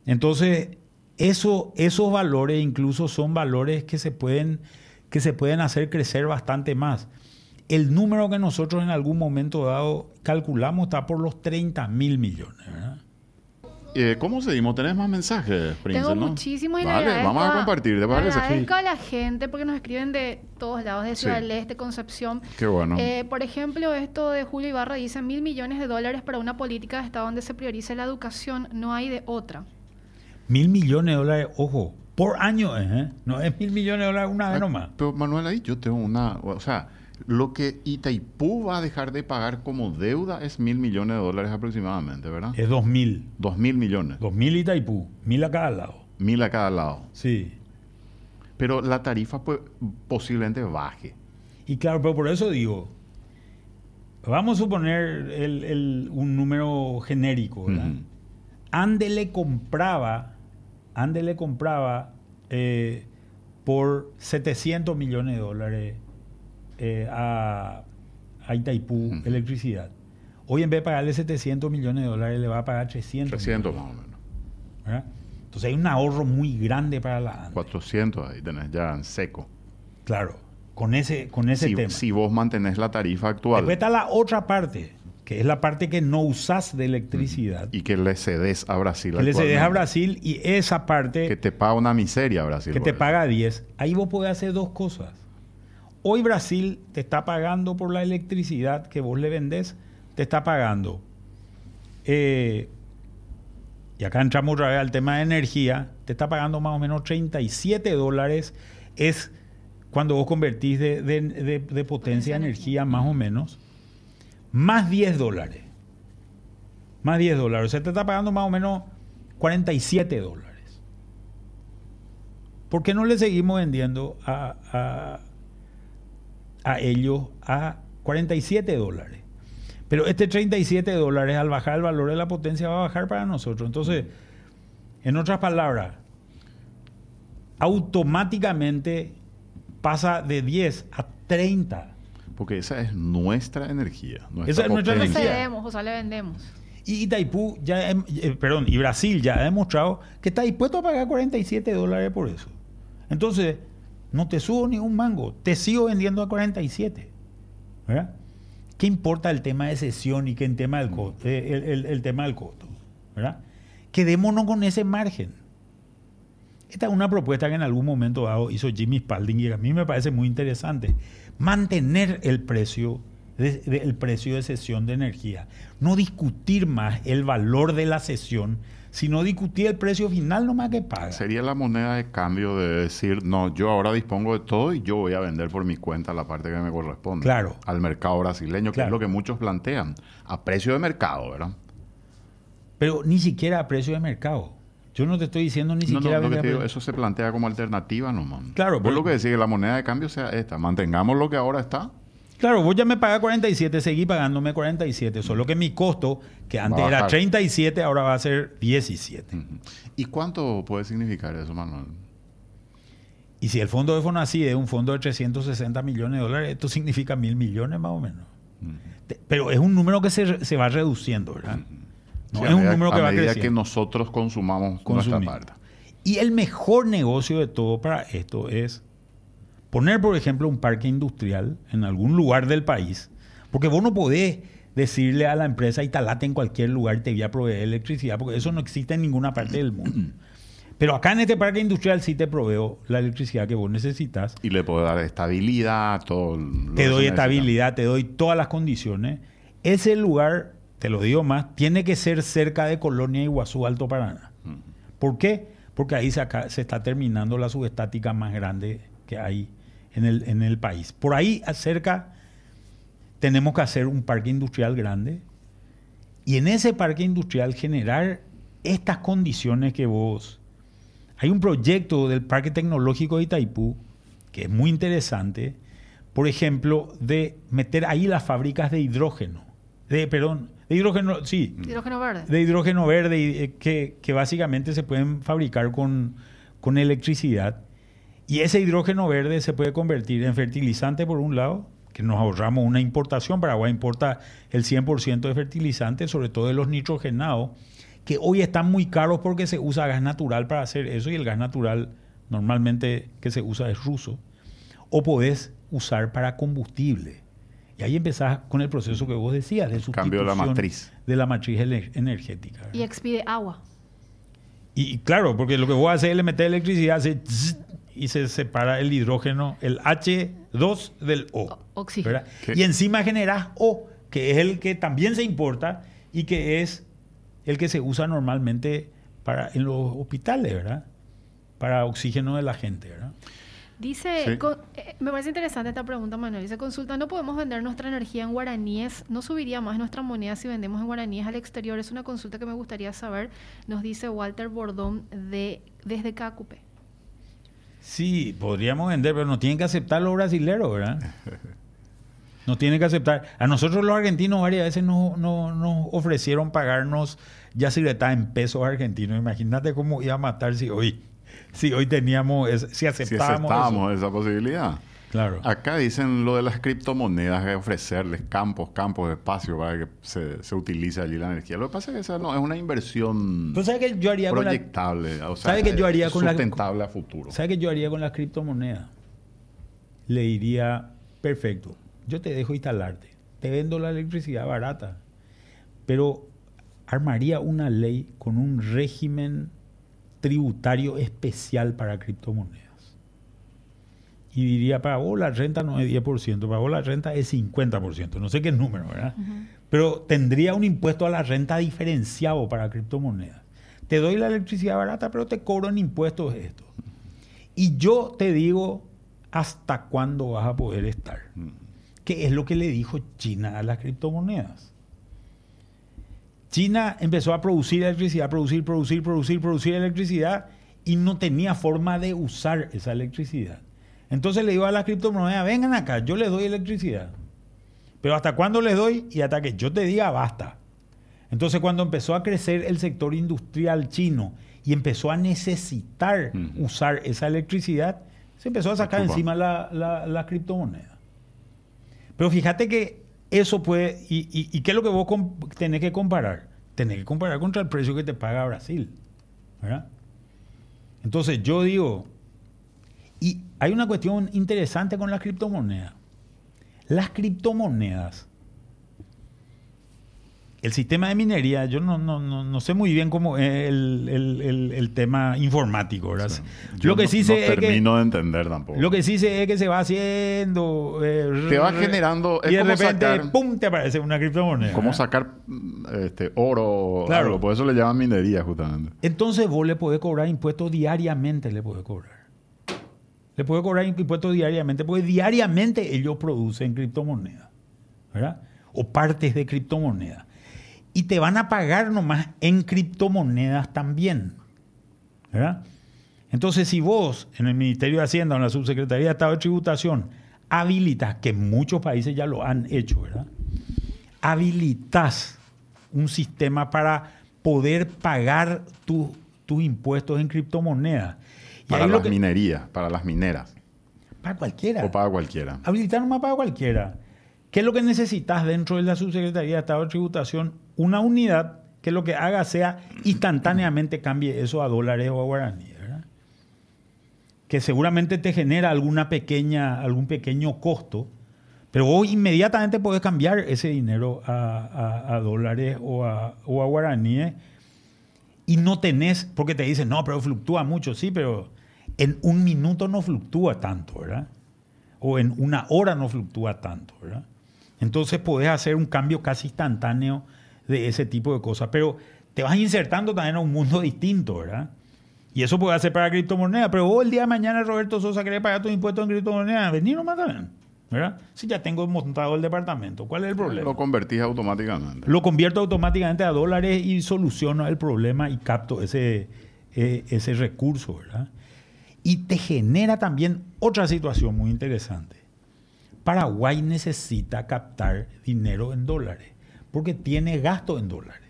Entonces, eso, esos valores incluso son valores que se pueden que se pueden hacer crecer bastante más. El número que nosotros en algún momento dado calculamos está por los 30 mil millones. Eh, ¿Cómo seguimos? ¿Tenés más mensajes, Tengo muchísimos y vale, vamos a compartir, ¿te parece? Agradezco a la gente porque nos escriben de todos lados, de Ciudad del Este, Concepción. Qué bueno. Eh, por ejemplo, esto de Julio Ibarra dice mil millones de dólares para una política de Estado donde se priorice la educación, no hay de otra. Mil millones de dólares, ojo, por año, ¿eh? No es mil millones de dólares una vez ah, nomás. Pero Manuel, ahí yo tengo una... O sea, lo que Itaipú va a dejar de pagar como deuda es mil millones de dólares aproximadamente, ¿verdad? Es dos mil. Dos mil millones. Dos mil Itaipú, mil a cada lado. Mil a cada lado. Sí. Pero la tarifa pues, posiblemente baje. Y claro, pero por eso digo, vamos a suponer el, un número genérico, ¿verdad? Ande le compraba Ande le compraba eh, por 700 millones de dólares eh, a, Itaipú electricidad. Hoy en vez de pagarle 700 millones de dólares, le va a pagar 300. 300 más o menos. Entonces hay un ahorro muy grande para la ANDE. 400 ahí tenés ya en seco. Claro, con ese, con ese si, tema. Si vos mantenés la tarifa actual. Después está la otra parte, que es la parte que no usas de electricidad. Y que le cedes a Brasil. Que le cedes a Brasil y esa parte... Que te paga una miseria Brasil. Que te paga 10. Ahí vos podés hacer dos cosas. Hoy Brasil te está pagando por la electricidad que vos le vendés, te está pagando. Eh, y acá entramos otra vez al tema de energía, te está pagando más o menos 37 dólares. Es cuando vos convertís de, potencia a energía más o menos, más 10 dólares. Más 10 dólares. O sea, te está pagando más o menos 47 dólares. ¿Por qué no le seguimos vendiendo a a ellos a 47 dólares. Pero este 37 dólares al bajar el valor de la potencia va a bajar para nosotros. Entonces, en otras palabras, automáticamente pasa de 10 a 30. Porque esa es nuestra energía. esa es nuestra energía. o sea, le vendemos. Y Itaipú, ya, eh, perdón, y Brasil ya ha demostrado que está dispuesto a pagar 47 dólares por eso. Entonces, no te subo ni un mango, te sigo vendiendo a 47. ¿Verdad? ¿Qué importa el tema de sesión y qué el tema del costo? Eh, el, tema del costo ¿verdad? Quedémonos con ese margen. Esta es una propuesta que en algún momento hizo Jimmy Spalding y a mí me parece muy interesante. Mantener el precio el precio de sesión de energía. No discutir más el valor de la sesión, sino discutir el precio final nomás que paga. Sería la moneda de cambio de decir, no, yo ahora dispongo de todo y yo voy a vender por mi cuenta la parte que me corresponde. Claro. Al mercado brasileño, que es lo que muchos plantean. A precio de mercado, ¿verdad? Pero ni siquiera a precio de mercado. Yo no te estoy diciendo ni siquiera... No, no, eso se plantea como alternativa nomás. Claro. Por lo que decir que la moneda de cambio sea esta. Mantengamos lo que ahora está Claro, vos ya me pagas 47, seguí pagándome 47, solo que mi costo, que antes era 37, ahora va a ser 17. ¿Y cuánto puede significar eso, Manuel? Y si el fondo de Fonasí es un fondo de 360 millones de dólares, esto significa mil millones más o menos. Pero es un número que se, va reduciendo, ¿verdad? No es un número que va creciendo. A medida que nosotros consumamos nuestra parte. Y el mejor negocio de todo para esto es poner, por ejemplo, un parque industrial en algún lugar del país, porque vos no podés decirle a la empresa instalate en cualquier lugar te voy a proveer electricidad, porque eso no existe en ninguna parte del mundo. Pero acá en este parque industrial sí te proveo la electricidad que vos necesitas. Y le puedo dar estabilidad, todo. te doy estabilidad, te doy todas las condiciones. Ese lugar, te lo digo más, tiene que ser cerca de Colonia Iguazú, Alto Paraná. ¿Por qué? Porque ahí se, se está terminando la subestática más grande que hay en el, en el país. Por ahí cerca tenemos que hacer un parque industrial grande y en ese parque industrial generar estas condiciones que vos... Hay un proyecto del Parque Tecnológico de Itaipú que es muy interesante, por ejemplo, de meter ahí las fábricas de hidrógeno, de, perdón, de hidrógeno, sí. Hidrógeno verde. De hidrógeno verde, eh, que, que básicamente se pueden fabricar con, con electricidad y ese hidrógeno verde se puede convertir en fertilizante por un lado, que nos ahorramos una importación. Paraguay importa el 100% de fertilizantes, sobre todo de los nitrogenados, que hoy están muy caros porque se usa gas natural para hacer eso y el gas natural normalmente que se usa es ruso. O podés usar para combustible. Y ahí empezás con el proceso que vos decías de sustitución Cambio de la matriz. De la matriz energética. Y expide agua. Y, claro, porque lo que vos haces es le meter electricidad, hace y se separa el hidrógeno, el H2 del O. Oxígeno. Y encima generas O, que es el que también se importa y que es el que se usa normalmente para, en los hospitales, ¿verdad? Para oxígeno de la gente, ¿verdad? Dice, eh, me parece interesante esta pregunta, Manuel. Dice, consulta, ¿no podemos vender nuestra energía en guaraníes? ¿No subiría más nuestra moneda si vendemos en guaraníes al exterior? Es una consulta que me gustaría saber, nos dice Walter Bordón de, desde Cacupe. Sí, podríamos vender, pero no tienen que aceptar los brasileros, ¿verdad? No tienen que aceptar. A nosotros los argentinos varias veces nos, nos ofrecieron pagarnos ya si está en pesos argentinos. Imagínate cómo iba a matar si hoy, si hoy teníamos, si aceptábamos, esa posibilidad. Claro. Acá dicen lo de las criptomonedas, ofrecerles campos, campos de espacio para que se, se utilice allí la energía. Lo que pasa es que esa no es una inversión que yo haría proyectable, o sea, que yo haría con sustentable a futuro. ¿Sabe qué yo haría con las criptomonedas? Le diría, perfecto, yo te dejo instalarte, te vendo la electricidad barata pero armaría una ley con un régimen tributario especial para criptomonedas. Y diría, para vos la renta no es 10%, para vos la renta es 50%, no sé qué número, ¿verdad? Pero tendría un impuesto a la renta diferenciado para criptomonedas. Te doy la electricidad barata, pero te cobro en impuestos esto. Y yo te digo hasta cuándo vas a poder estar. ¿Qué es lo que le dijo China a las criptomonedas? China empezó a producir electricidad, producir, producir, producir, producir electricidad y no tenía forma de usar esa electricidad. Entonces le digo a las criptomonedas, vengan acá, yo les doy electricidad. Pero ¿hasta cuándo les doy? Y hasta que yo te diga, basta. Entonces cuando empezó a crecer el sector industrial chino y empezó a necesitar usar esa electricidad, se empezó a sacar encima la, la, criptomoneda. Pero fíjate que eso puede, y, qué es lo que vos tenés que comparar? Tenés que comparar contra el precio que te paga Brasil. ¿verdad? Entonces yo digo, y hay una cuestión interesante con las criptomonedas. Las criptomonedas el sistema de minería, yo no, no, no, sé muy bien cómo es el, tema informático, ¿verdad? lo que sí sé es termino de entender tampoco. Lo que sí sé es que se va haciendo... Eh, te va generando... y de repente, ¡pum!, te aparece una criptomoneda. Como sacar este, oro, claro. por eso le llaman minería justamente. Entonces vos le podés cobrar impuestos diariamente, le podés cobrar. Le podés cobrar impuestos diariamente, porque diariamente ellos producen criptomonedas, ¿verdad? O partes de criptomonedas y te van a pagar nomás en criptomonedas también. ¿verdad? Entonces, si vos en el Ministerio de Hacienda o en la Subsecretaría de Estado de Tributación habilitas, que muchos países ya lo han hecho, ¿verdad? Habilitas un sistema para poder pagar tus impuestos en criptomonedas. Para las minerías, para las mineras. Para cualquiera. O para cualquiera. Habilitar nomás para cualquiera. ¿Qué es lo que necesitas dentro de la Subsecretaría de Estado de Tributación? Una unidad que lo que haga sea instantáneamente cambie eso a dólares o a guaraníes. Que seguramente te genera alguna pequeña, algún pequeño costo, pero vos inmediatamente puedes cambiar ese dinero a, dólares o a, o a guaraníes y no tenés, porque te dicen, no, pero fluctúa mucho, sí, pero en un minuto no fluctúa tanto, ¿verdad? O en una hora no fluctúa tanto, ¿verdad? Entonces podés hacer un cambio casi instantáneo de ese tipo de cosas, pero te vas insertando también a un mundo distinto, ¿verdad? Y eso puede hacer para criptomonedas, pero vos el día de mañana, Roberto Sosa, querés pagar tus impuestos en criptomonedas, vení nomás también. ¿verdad? Si ya tengo montado el departamento, ¿cuál es el problema? Lo convertís automáticamente. Lo convierto automáticamente a dólares y soluciono el problema y capto ese, eh, ese recurso, ¿verdad? Y te genera también otra situación muy interesante. Paraguay necesita captar dinero en dólares porque tiene gasto en dólares.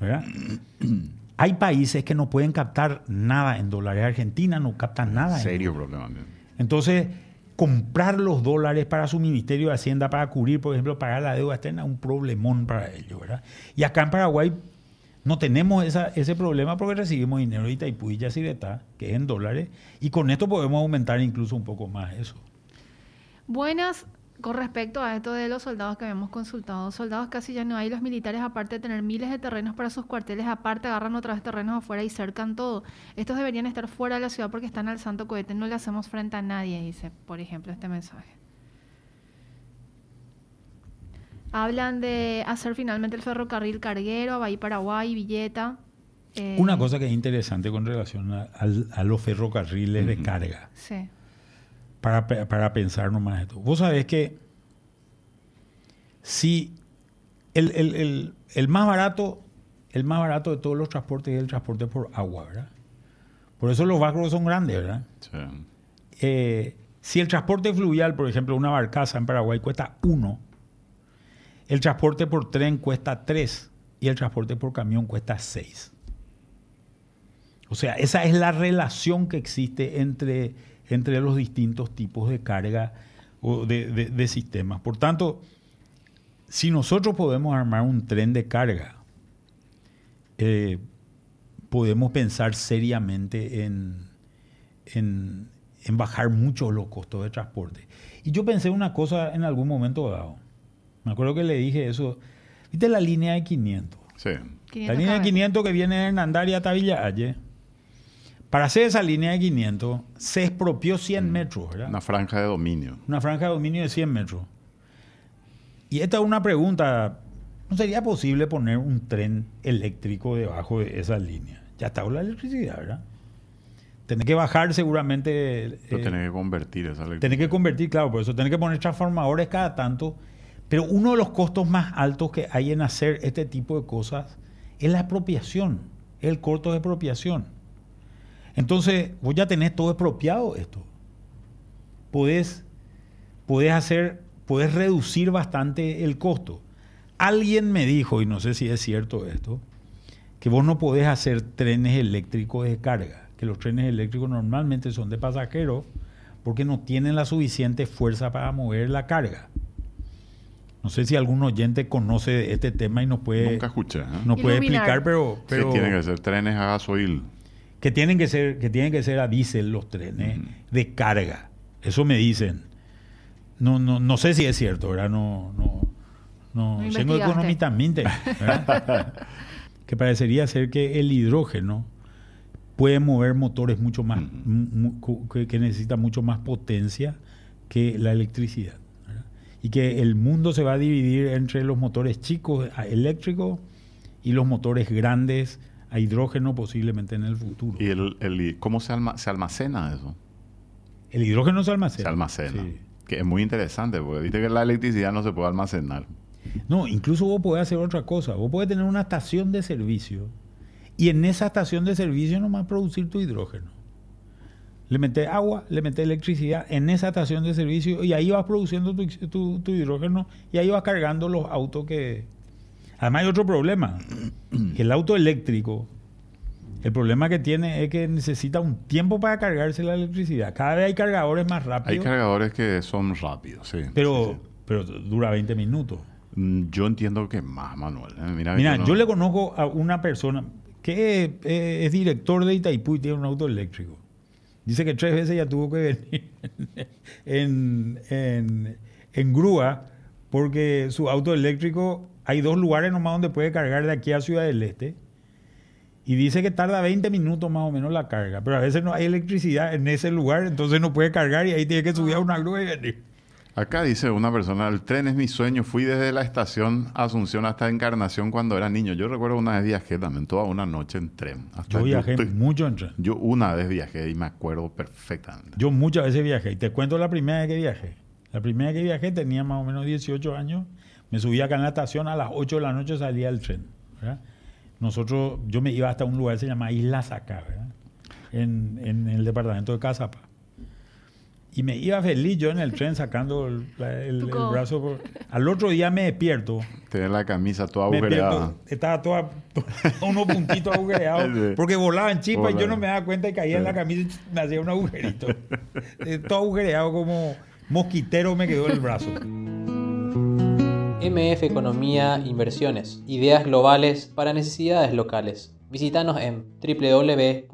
Hay países que no pueden captar nada en dólares. Argentina no capta nada. Serio problema. Entonces, comprar los dólares para su Ministerio de Hacienda para cubrir, por ejemplo, pagar la deuda externa es un problemón para ellos. ¿verdad? Y acá en Paraguay no tenemos ese problema porque recibimos dinero de Itaipú y Yacyretá, que es en dólares, y con esto podemos aumentar incluso un poco más eso. Buenas. Con respecto a esto de los soldados que habíamos consultado, soldados casi ya no hay, los militares aparte de tener miles de terrenos para sus cuarteles, aparte agarran otra vez terrenos afuera y cercan todo. Estos deberían estar fuera de la ciudad porque están al santo cohete, no le hacemos frente a nadie, dice, por ejemplo, este mensaje. Hablan de hacer finalmente el ferrocarril carguero a Bahía Paraguay, Villeta. Eh, Una cosa que es interesante con relación a, los ferrocarriles de carga. Sí para, para pensar nomás esto. Vos sabés que si el, más barato, el más barato de todos los transportes es el transporte por agua, ¿verdad? Por eso los barcos son grandes, ¿verdad? Eh, si el transporte fluvial, por ejemplo, una barcaza en Paraguay cuesta uno, el transporte por tren cuesta tres y el transporte por camión cuesta seis. O sea, esa es la relación que existe entre entre los distintos tipos de carga o de, sistemas. Por tanto, si nosotros podemos armar un tren de carga, eh, podemos pensar seriamente en, en, bajar mucho los costos de transporte. Y yo pensé una cosa en algún momento dado. Me acuerdo que le dije eso. ¿Viste la línea de 500? Sí. La línea de 500 que viene de Hernandaria a Villa Valle. Para hacer esa línea de 500 se expropió 100 mm. metros, ¿verdad? Una franja de dominio. Una franja de dominio de 100 metros. Y esta es una pregunta. ¿No sería posible poner un tren eléctrico debajo de esa línea? Ya está con la electricidad, ¿verdad? Tiene que bajar seguramente. Pero eh, que convertir esa electricidad. Tiene que convertir, claro, por eso tiene que poner transformadores cada tanto. Pero uno de los costos más altos que hay en hacer este tipo de cosas es la expropiación, el corto de expropiación. Entonces, vos ya tenés todo expropiado esto. Podés, podés hacer, podés reducir bastante el costo. Alguien me dijo, y no sé si es cierto esto, que vos no podés hacer trenes eléctricos de carga, que los trenes eléctricos normalmente son de pasajeros porque no tienen la suficiente fuerza para mover la carga. No sé si algún oyente conoce este tema y nos puede, Nunca escuché, ¿eh? nos puede explicar, pero, pero tienen que ser trenes a gasoil. Que tienen que ser, que tienen que ser a diésel los trenes de carga. Eso me dicen. No, no, no sé si es cierto, ¿verdad? No, no, no, no tengo económicamente, que parecería ser que el hidrógeno puede mover motores mucho más, que necesita mucho más potencia que la electricidad y que el mundo se va a dividir entre los motores chicos eléctricos y los motores grandes a hidrógeno posiblemente en el futuro. ¿Y el, cómo se, almacena eso? El hidrógeno se almacena. Se almacena. Que es muy interesante, porque dice que la electricidad no se puede almacenar. No, incluso vos podés hacer otra cosa. Vos podés tener una estación de servicio y en esa estación de servicio nomás producir tu hidrógeno le metes agua, le metes electricidad en esa estación de servicio y ahí vas produciendo tu, hidrógeno y ahí vas cargando los autos que... Además hay otro problema, el auto eléctrico, el problema que tiene es que necesita un tiempo para cargarse la electricidad. Cada vez hay cargadores más rápidos. Hay cargadores que son rápidos, sí. Pero, pero dura 20 minutos. Mm, yo entiendo que más, Manuel. ¿eh? Mira, yo le conozco a una persona que es director de Itaipú y tiene un auto eléctrico. Dice que tres veces ya tuvo que venir en, grúa porque su auto eléctrico, hay dos lugares nomás donde puede cargar de aquí a Ciudad del Este. Y dice que tarda 20 minutos más o menos la carga, pero a veces no hay electricidad en ese lugar, entonces no puede cargar y ahí tiene que subir a una grúa y venir. Acá dice una persona, el tren es mi sueño, fui desde la estación Asunción hasta Encarnación cuando era niño. Yo recuerdo una vez viajé también, toda una noche en tren. yo viajé mucho en tren. Yo una vez viajé y me acuerdo perfectamente. Yo muchas veces viajé y te cuento la primera vez que viajé. La primera vez que viajé tenía más o menos 18 años, me subía acá en la estación, a las 8 de la noche salía el tren. Nosotros, yo me iba hasta un lugar que se llama Isla Saca, En, en el departamento de Casapa. Y me iba feliz yo en el tren sacando el, brazo. Al otro día me despierto. Tenía la camisa toda agujereada. estaba toda, unos puntitos agujereados. porque volaban chispas y yo no me daba cuenta y caía en la camisa y me hacía un agujerito. Eh, todo agujereado como mosquitero me quedó el brazo. MF Economía Inversiones. Ideas globales para necesidades locales. Visítanos en www.mf.com.py.